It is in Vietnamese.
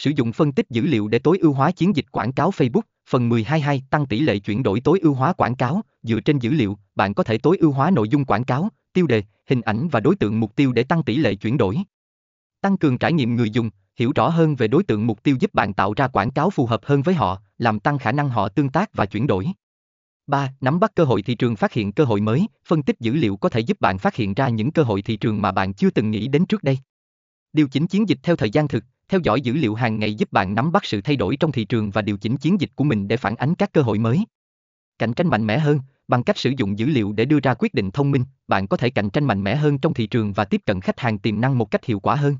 Sử dụng phân tích dữ liệu để tối ưu hóa chiến dịch quảng cáo Facebook. Phần 122 tăng tỷ lệ chuyển đổi tối ưu hóa quảng cáo. Dựa trên dữ liệu, bạn có thể tối ưu hóa nội dung quảng cáo, tiêu đề, hình ảnh và đối tượng mục tiêu để tăng tỷ lệ chuyển đổi. Tăng cường trải nghiệm người dùng, hiểu rõ hơn về đối tượng mục tiêu giúp bạn tạo ra quảng cáo phù hợp hơn với họ, làm tăng khả năng họ tương tác và chuyển đổi. 3. Nắm bắt cơ hội thị trường phát hiện cơ hội mới, phân tích dữ liệu có thể giúp bạn phát hiện ra những cơ hội thị trường mà bạn chưa từng nghĩ đến trước đây. Điều chỉnh chiến dịch theo thời gian thực, theo dõi dữ liệu hàng ngày giúp bạn nắm bắt sự thay đổi trong thị trường và điều chỉnh chiến dịch của mình để phản ánh các cơ hội mới. Cạnh tranh mạnh mẽ hơn, bằng cách sử dụng dữ liệu để đưa ra quyết định thông minh, bạn có thể cạnh tranh mạnh mẽ hơn trong thị trường và tiếp cận khách hàng tiềm năng một cách hiệu quả hơn.